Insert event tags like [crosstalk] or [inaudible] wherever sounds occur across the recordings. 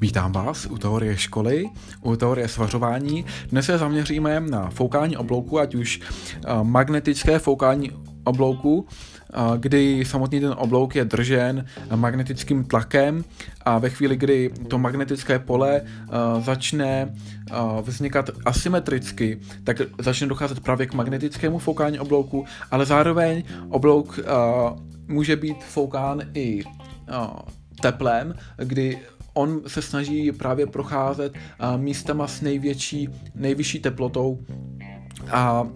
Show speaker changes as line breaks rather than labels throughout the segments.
Vítám vás u teorie školy, u teorie svařování. Dnes se zaměříme na foukání oblouku, ať už magnetické foukání oblouku, kdy samotný ten oblouk je držen magnetickým tlakem a ve chvíli, kdy to magnetické pole začne vznikat asymetricky, tak začne docházet právě k magnetickému foukání oblouku, ale zároveň oblouk může být foukán i teplem, kdy on se snaží právě procházet místama s největší, nejvyšší teplotou a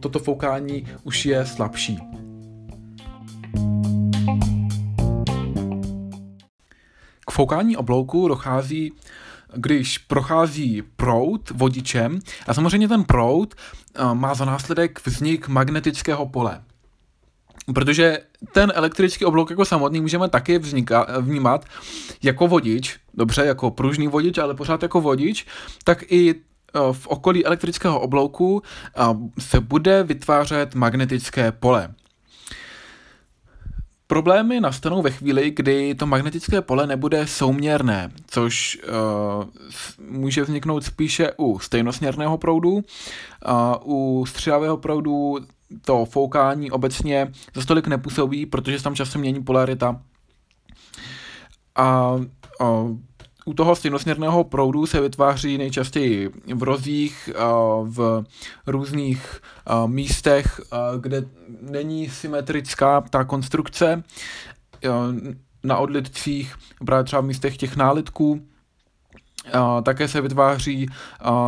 toto foukání už je slabší. K foukání oblouku dochází když prochází proud vodičem a samozřejmě ten proud má za následek vznik magnetického pole. Protože ten elektrický oblouk jako samotný můžeme taky vzniká, vnímat jako vodič, dobře, jako pružný vodič, ale pořád jako vodič, tak i v okolí elektrického oblouku se bude vytvářet magnetické pole. Problémy nastanou ve chvíli, kdy to magnetické pole nebude souměrné, což uh, může vzniknout spíše u stejnosměrného proudu. Uh, u střihavého proudu to foukání obecně za stolik nepůsobí, protože se tam časem mění polarita. A uh, u toho stejnosměrného proudu se vytváří nejčastěji v rozích, v různých místech, kde není symetrická ta konstrukce, na odlitcích, právě třeba v místech těch nálitků, také se vytváří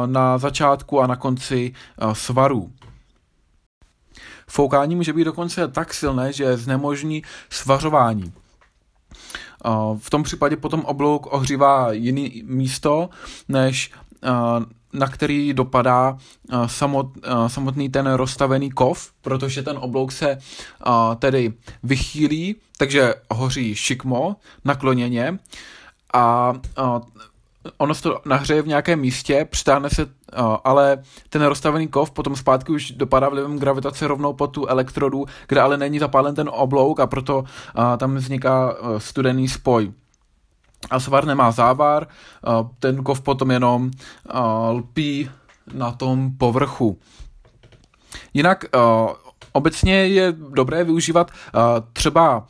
na začátku a na konci svarů. Foukání může být dokonce tak silné, že znemožní svařování. V tom případě potom oblouk ohřívá jiný místo, než na který dopadá samot, samotný ten rozstavený kov, protože ten oblouk se tedy vychýlí, takže hoří šikmo nakloněně a ono se to nahřeje v nějakém místě, přitáhne se, ale ten rozstavený kov potom zpátky už dopadá vlivem gravitace rovnou pod tu elektrodu, kde ale není zapálen ten oblouk a proto tam vzniká studený spoj. A svar nemá závar, ten kov potom jenom lpí na tom povrchu. Jinak obecně je dobré využívat třeba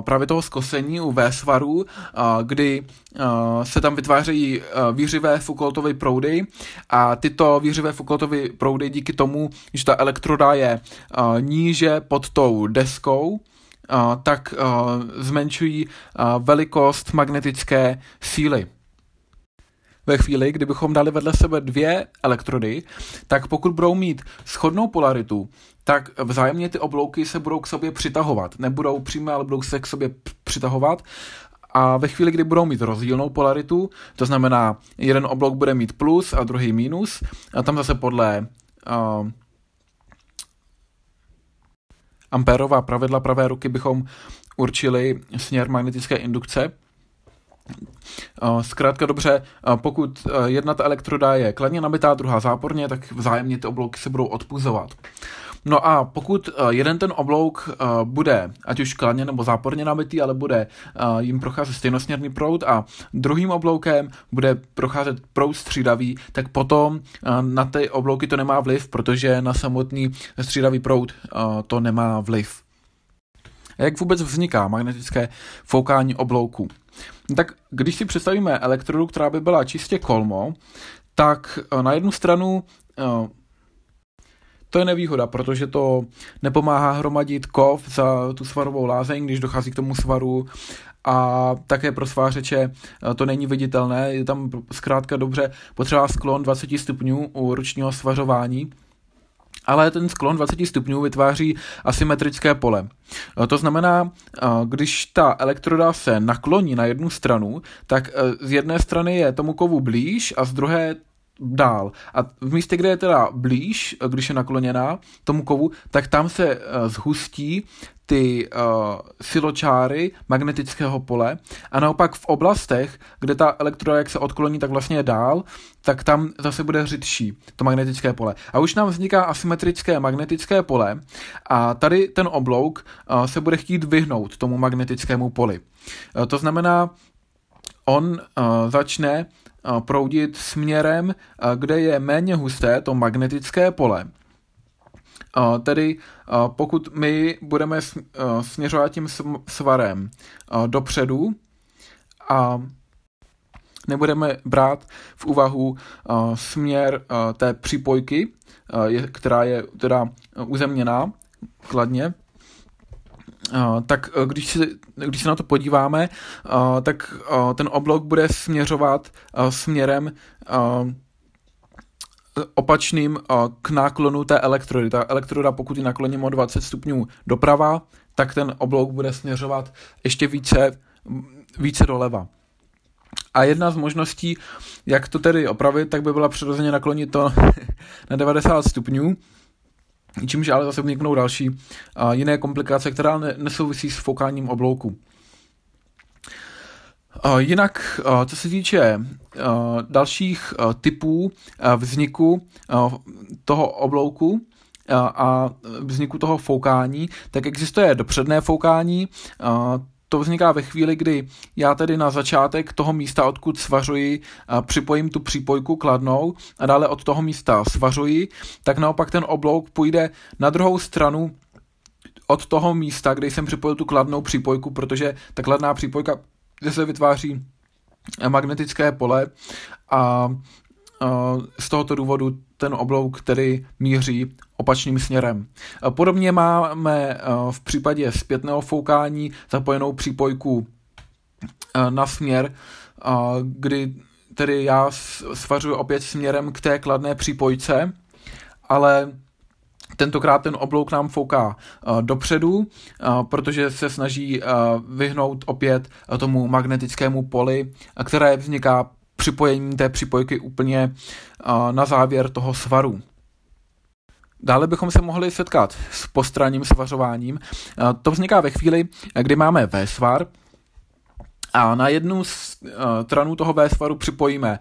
právě toho skosení u V-svarů, kdy se tam vytvářejí výřivé Foucaultovy proudy a tyto výřivé Foucaultovy proudy díky tomu, že ta elektroda je níže pod tou deskou, tak zmenšují velikost magnetické síly ve chvíli, kdybychom dali vedle sebe dvě elektrody, tak pokud budou mít shodnou polaritu, tak vzájemně ty oblouky se budou k sobě přitahovat. Nebudou přímé, ale budou se k sobě přitahovat. A ve chvíli, kdy budou mít rozdílnou polaritu, to znamená, jeden oblouk bude mít plus a druhý minus, a tam zase podle uh, Amperová pravidla pravé ruky bychom určili směr magnetické indukce, Zkrátka dobře, pokud jedna ta elektroda je kladně nabitá, druhá záporně, tak vzájemně ty oblouky se budou odpuzovat. No a pokud jeden ten oblouk bude, ať už kladně nebo záporně nabitý, ale bude jim procházet stejnosměrný proud a druhým obloukem bude procházet proud střídavý, tak potom na ty oblouky to nemá vliv, protože na samotný střídavý proud to nemá vliv. A jak vůbec vzniká magnetické foukání oblouků? Tak když si představíme elektrodu, která by byla čistě kolmo, tak eh, na jednu stranu eh, to je nevýhoda, protože to nepomáhá hromadit kov za tu svarovou lázeň, když dochází k tomu svaru. A také pro svářeče eh, to není viditelné, je tam zkrátka dobře potřeba sklon 20 stupňů u ručního svařování, ale ten sklon 20 stupňů vytváří asymetrické pole. E, to znamená, e, když ta elektroda se nakloní na jednu stranu, tak e, z jedné strany je tomu kovu blíž a z druhé dál. A v místě, kde je teda blíž, když je nakloněná tomu kovu, tak tam se uh, zhustí ty uh, siločáry magnetického pole a naopak v oblastech, kde ta elektroda, jak se odkloní, tak vlastně je dál, tak tam zase bude řidší to magnetické pole. A už nám vzniká asymetrické magnetické pole a tady ten oblouk uh, se bude chtít vyhnout tomu magnetickému poli. Uh, to znamená, on uh, začne proudit směrem, kde je méně husté to magnetické pole. Tedy pokud my budeme směřovat tím svarem dopředu a nebudeme brát v úvahu směr té připojky, která je teda uzemněná kladně, tak uh, když, se, když se na to podíváme, uh, tak ten oblok bude směřovat směrem opačným k náklonu té elektrody. Ta elektroda, pokud ji nakloním o 20 stupňů doprava, tak ten oblouk bude směřovat ještě více, více doleva. A jedna z možností, jak to tedy opravit, tak by byla přirozeně naklonit to [laughs] na 90 stupňů, čímž ale zase vzniknou další uh, jiné komplikace, která ne, nesouvisí s foukáním oblouku. Uh, jinak, uh, co se týče dalších typů vzniku toho oblouku, a vzniku toho foukání, tak existuje dopředné foukání, to vzniká ve chvíli, kdy já tedy na začátek toho místa, odkud svařuji, připojím tu přípojku kladnou a dále od toho místa svařuji, tak naopak ten oblouk půjde na druhou stranu od toho místa, kde jsem připojil tu kladnou přípojku, protože ta kladná přípojka se vytváří magnetické pole a z tohoto důvodu ten oblouk, který míří opačným směrem. Podobně máme v případě zpětného foukání zapojenou přípojku na směr, kdy tedy já svařuji opět směrem k té kladné přípojce, ale Tentokrát ten oblouk nám fouká dopředu, protože se snaží vyhnout opět tomu magnetickému poli, které vzniká připojení té připojky úplně na závěr toho svaru. Dále bychom se mohli setkat s postranním svařováním. To vzniká ve chvíli, kdy máme V-svar a na jednu stranu toho V-svaru připojíme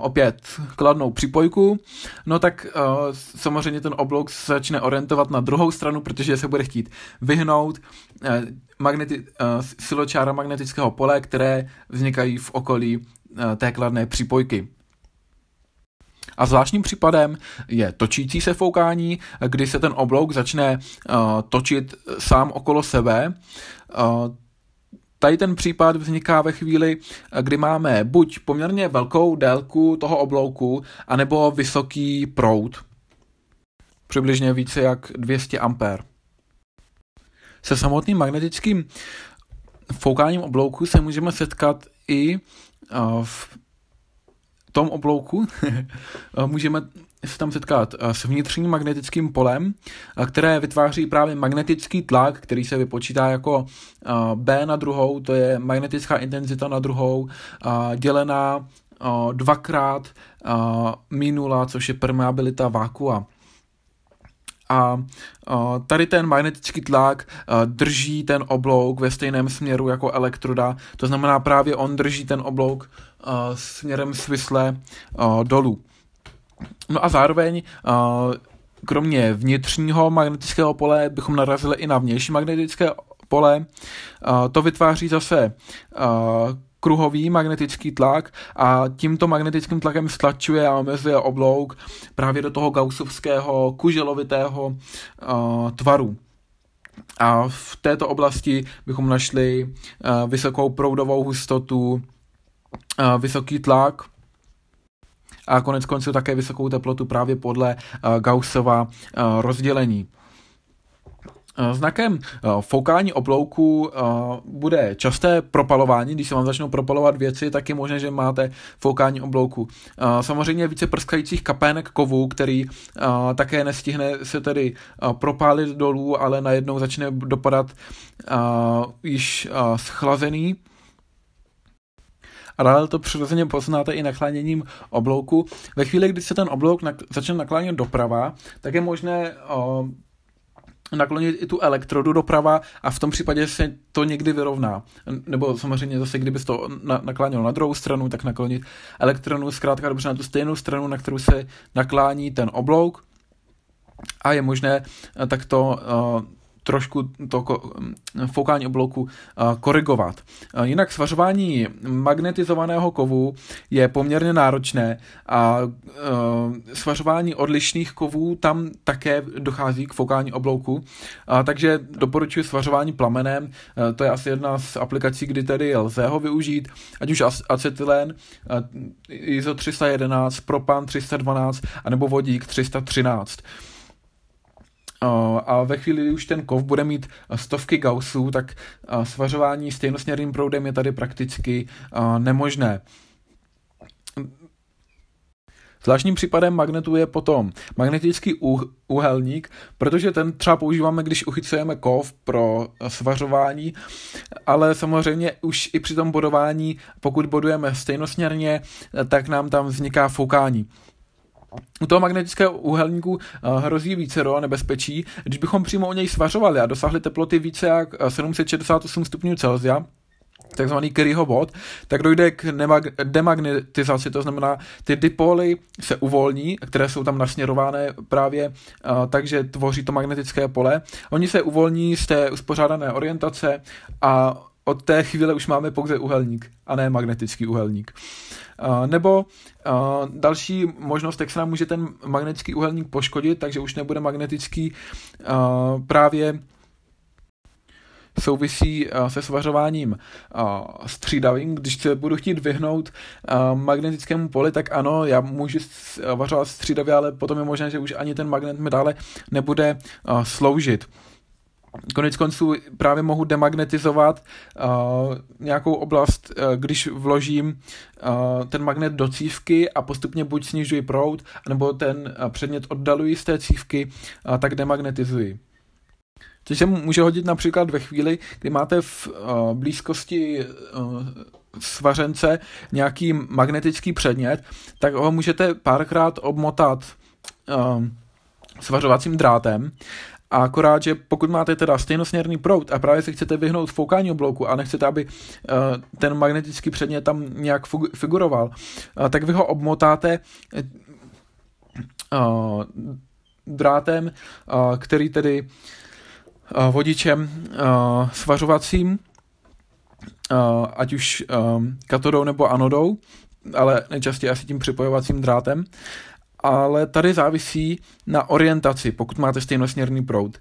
opět kladnou připojku, no tak samozřejmě ten oblouk se začne orientovat na druhou stranu, protože se bude chtít vyhnout magneti- siločára magnetického pole, které vznikají v okolí té kladné připojky. A zvláštním případem je točící se foukání, kdy se ten oblouk začne uh, točit sám okolo sebe. Uh, tady ten případ vzniká ve chvíli, kdy máme buď poměrně velkou délku toho oblouku, anebo vysoký proud. Přibližně více jak 200 ampér. Se samotným magnetickým foukáním oblouku se můžeme setkat i v tom oblouku [laughs] můžeme se tam setkat s vnitřním magnetickým polem, které vytváří právě magnetický tlak, který se vypočítá jako B na druhou, to je magnetická intenzita na druhou, dělená dvakrát minula, což je permeabilita vákua. A tady ten magnetický tlak drží ten oblouk ve stejném směru jako elektroda, to znamená právě on drží ten oblouk směrem svisle dolů. No a zároveň kromě vnitřního magnetického pole bychom narazili i na vnější magnetické pole. To vytváří zase kruhový magnetický tlak a tímto magnetickým tlakem stlačuje a omezuje oblouk právě do toho gaussovského kuželovitého uh, tvaru. A v této oblasti bychom našli uh, vysokou proudovou hustotu, uh, vysoký tlak a konec konců také vysokou teplotu právě podle uh, Gaussova uh, rozdělení. Eh, znakem eh, foukání oblouku eh, bude časté propalování. Když se vám začnou propalovat věci, tak je možné, že máte foukání oblouku. Samozřejmě více prskajících kapének kovů, který také nestihne se tedy propálit dolů, ale najednou začne dopadat již schlazený A dále to přirozeně poznáte i nakláněním oblouku. Ve chvíli, kdy se ten oblouk začne naklánět doprava, tak je možné naklonit i tu elektrodu doprava a v tom případě se to někdy vyrovná. Nebo samozřejmě zase, kdyby to na, naklánělo na druhou stranu, tak naklonit elektronu zkrátka dobře na tu stejnou stranu, na kterou se naklání ten oblouk a je možné takto trošku to foukání oblouku korigovat. Jinak svařování magnetizovaného kovu je poměrně náročné a svařování odlišných kovů tam také dochází k foukání oblouku, takže doporučuji svařování plamenem, to je asi jedna z aplikací, kdy tedy lze ho využít, ať už acetylen, ISO 311, propan 312, anebo vodík 313 a ve chvíli, kdy už ten kov bude mít stovky gaussů, tak svařování stejnosměrným proudem je tady prakticky nemožné. Zvláštním případem magnetu je potom magnetický úhelník, protože ten třeba používáme, když uchycujeme kov pro svařování, ale samozřejmě už i při tom bodování, pokud bodujeme stejnosměrně, tak nám tam vzniká foukání. U toho magnetického úhelníku eh, hrozí více nebezpečí, když bychom přímo o něj svařovali a dosáhli teploty více jak 768 stupňů Celsia, takzvaný Curryho bod, tak dojde k demagnetizaci, to znamená, ty dipoly se uvolní, které jsou tam nasměrované právě, uh, takže tvoří to magnetické pole. Oni se uvolní z té uspořádané orientace a od té chvíle už máme pouze uhelník a ne magnetický uhelník. Uh, nebo další možnost, jak se nám může ten magnetický uhelník poškodit, takže už nebude magnetický právě souvisí se svařováním střídavým. Když se budu chtít vyhnout magnetickému poli, tak ano, já můžu vařovat střídavě, ale potom je možné, že už ani ten magnet mi dále nebude sloužit. Konec konců právě mohu demagnetizovat uh, nějakou oblast, uh, když vložím uh, ten magnet do cívky a postupně buď snižuji proud, nebo ten uh, předmět oddaluji z té cívky, uh, tak demagnetizuji. Což se může hodit například ve chvíli, kdy máte v uh, blízkosti uh, svařence nějaký magnetický předmět, tak ho můžete párkrát obmotat uh, svařovacím drátem a akorát, že pokud máte teda stejnosměrný proud a právě se chcete vyhnout foukání oblouku a nechcete, aby uh, ten magnetický předmět tam nějak figuroval, uh, tak vy ho obmotáte uh, drátem, uh, který tedy uh, vodičem uh, svařovacím, uh, ať už um, katodou nebo anodou, ale nejčastěji asi tím připojovacím drátem ale tady závisí na orientaci, pokud máte stejnosměrný proud.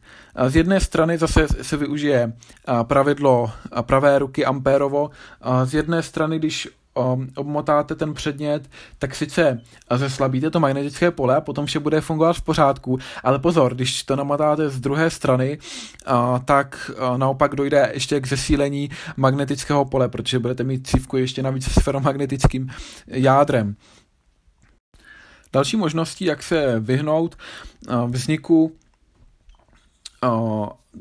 Z jedné strany zase se využije pravidlo pravé ruky Ampérovo, z jedné strany, když obmotáte ten předmět, tak sice zeslabíte to magnetické pole a potom vše bude fungovat v pořádku, ale pozor, když to namotáte z druhé strany, tak naopak dojde ještě k zesílení magnetického pole, protože budete mít cívku ještě navíc s feromagnetickým jádrem. Další možností, jak se vyhnout eh, vzniku eh,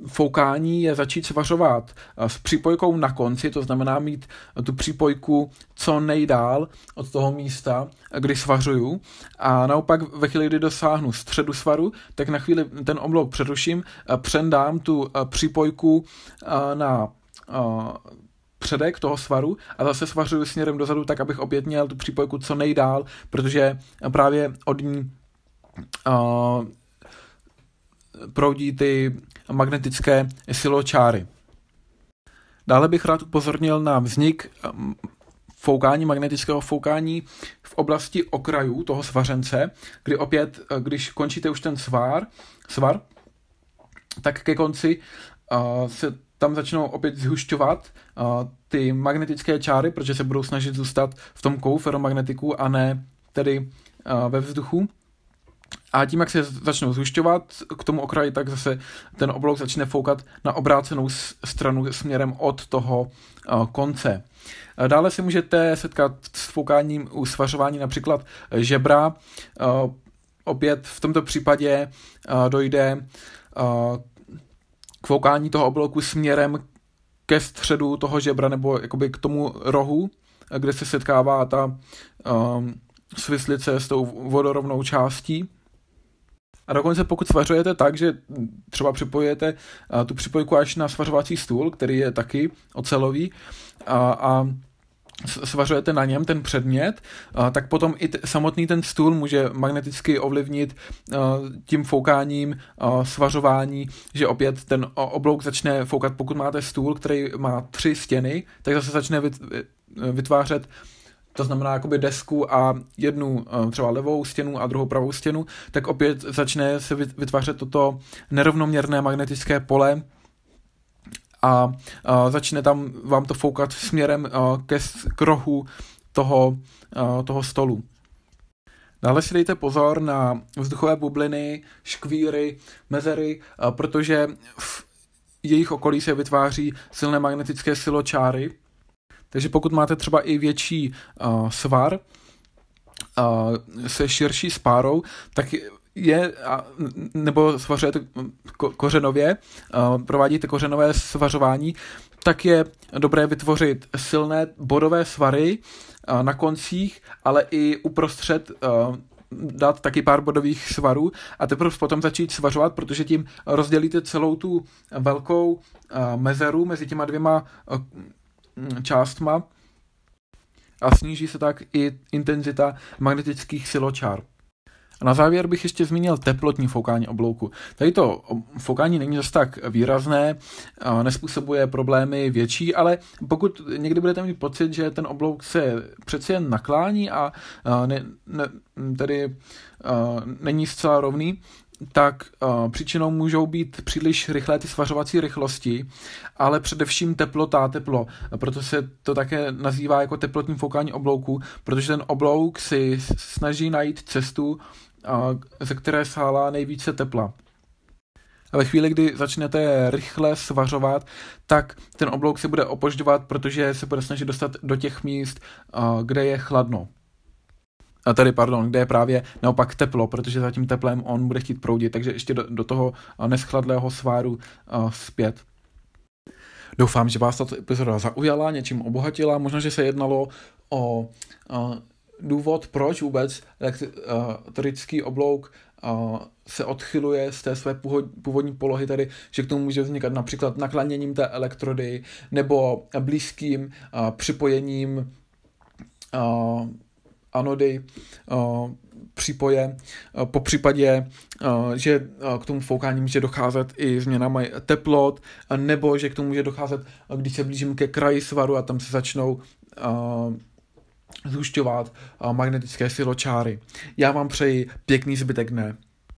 foukání je začít svařovat eh, s přípojkou na konci, to znamená mít tu přípojku co nejdál od toho místa, kdy svařuju. A naopak ve chvíli, kdy dosáhnu středu svaru, tak na chvíli ten oblouk přeruším, přendám tu přípojku na předek toho svaru a zase svařuju směrem dozadu tak, abych opět měl tu přípojku co nejdál, protože právě od ní uh, proudí ty magnetické siločáry. Dále bych rád upozornil na vznik foukání, magnetického foukání v oblasti okrajů toho svařence, kdy opět, když končíte už ten svar, svar tak ke konci uh, se tam začnou opět zhušťovat uh, ty magnetické čáry, protože se budou snažit zůstat v tom kou ferromagnetiku a ne tedy uh, ve vzduchu. A tím, jak se začnou zhušťovat k tomu okraji, tak zase ten oblouk začne foukat na obrácenou stranu směrem od toho konce. Dále se můžete setkat s foukáním u svařování například žebra. Opět v tomto případě dojde uh, k foukání toho oblouku směrem ke středu toho žebra nebo jakoby k tomu rohu kde se setkává ta um, svislice s tou vodorovnou částí. A dokonce pokud svařujete tak, že třeba připojujete tu připojku až na svařovací stůl, který je taky ocelový, a, a svařujete na něm ten předmět, tak potom i t- samotný ten stůl může magneticky ovlivnit tím foukáním svařování, že opět ten oblouk začne foukat, pokud máte stůl, který má tři stěny, tak zase začne vytvářet to znamená jakoby desku a jednu třeba levou stěnu a druhou pravou stěnu, tak opět začne se vytvářet toto nerovnoměrné magnetické pole, a, a začne tam vám to foukat směrem a, ke k rohu toho, a, toho stolu. Dále si dejte pozor na vzduchové bubliny, škvíry, mezery, a, protože v jejich okolí se vytváří silné magnetické siločáry. Takže pokud máte třeba i větší uh, svar se širší spárou, tak je, nebo svařujete ko, kořenově, provádíte kořenové svařování, tak je dobré vytvořit silné bodové svary na koncích, ale i uprostřed dát taky pár bodových svarů a teprve potom začít svařovat, protože tím rozdělíte celou tu velkou mezeru mezi těma dvěma částma a sníží se tak i intenzita magnetických siločár. A na závěr bych ještě zmínil teplotní foukání oblouku. Tady to foukání není zase tak výrazné, nespůsobuje problémy větší, ale pokud někdy budete mít pocit, že ten oblouk se přeci jen naklání a ne, ne, tedy není zcela rovný, tak uh, příčinou můžou být příliš rychlé ty svařovací rychlosti, ale především teplota, teplo. Proto se to také nazývá jako teplotní foukání oblouku, protože ten oblouk si snaží najít cestu, ze které sálá nejvíce tepla. A ve chvíli, kdy začnete rychle svařovat, tak ten oblouk se bude opožďovat, protože se bude snažit dostat do těch míst, kde je chladno. A tady, pardon, kde je právě naopak teplo, protože za tím teplem on bude chtít proudit, takže ještě do, do toho neschladlého sváru zpět. Doufám, že vás tato epizoda zaujala, něčím obohatila, možná, že se jednalo o důvod, proč vůbec elektrický oblouk se odchyluje z té své původní polohy, tedy že k tomu může vznikat například nakláněním té elektrody nebo blízkým připojením anody přípoje, po případě, že k tomu foukání může docházet i změnami teplot, nebo že k tomu může docházet, když se blížím ke kraji svaru a tam se začnou zhušťovat magnetické siločáry. Já vám přeji pěkný zbytek dne.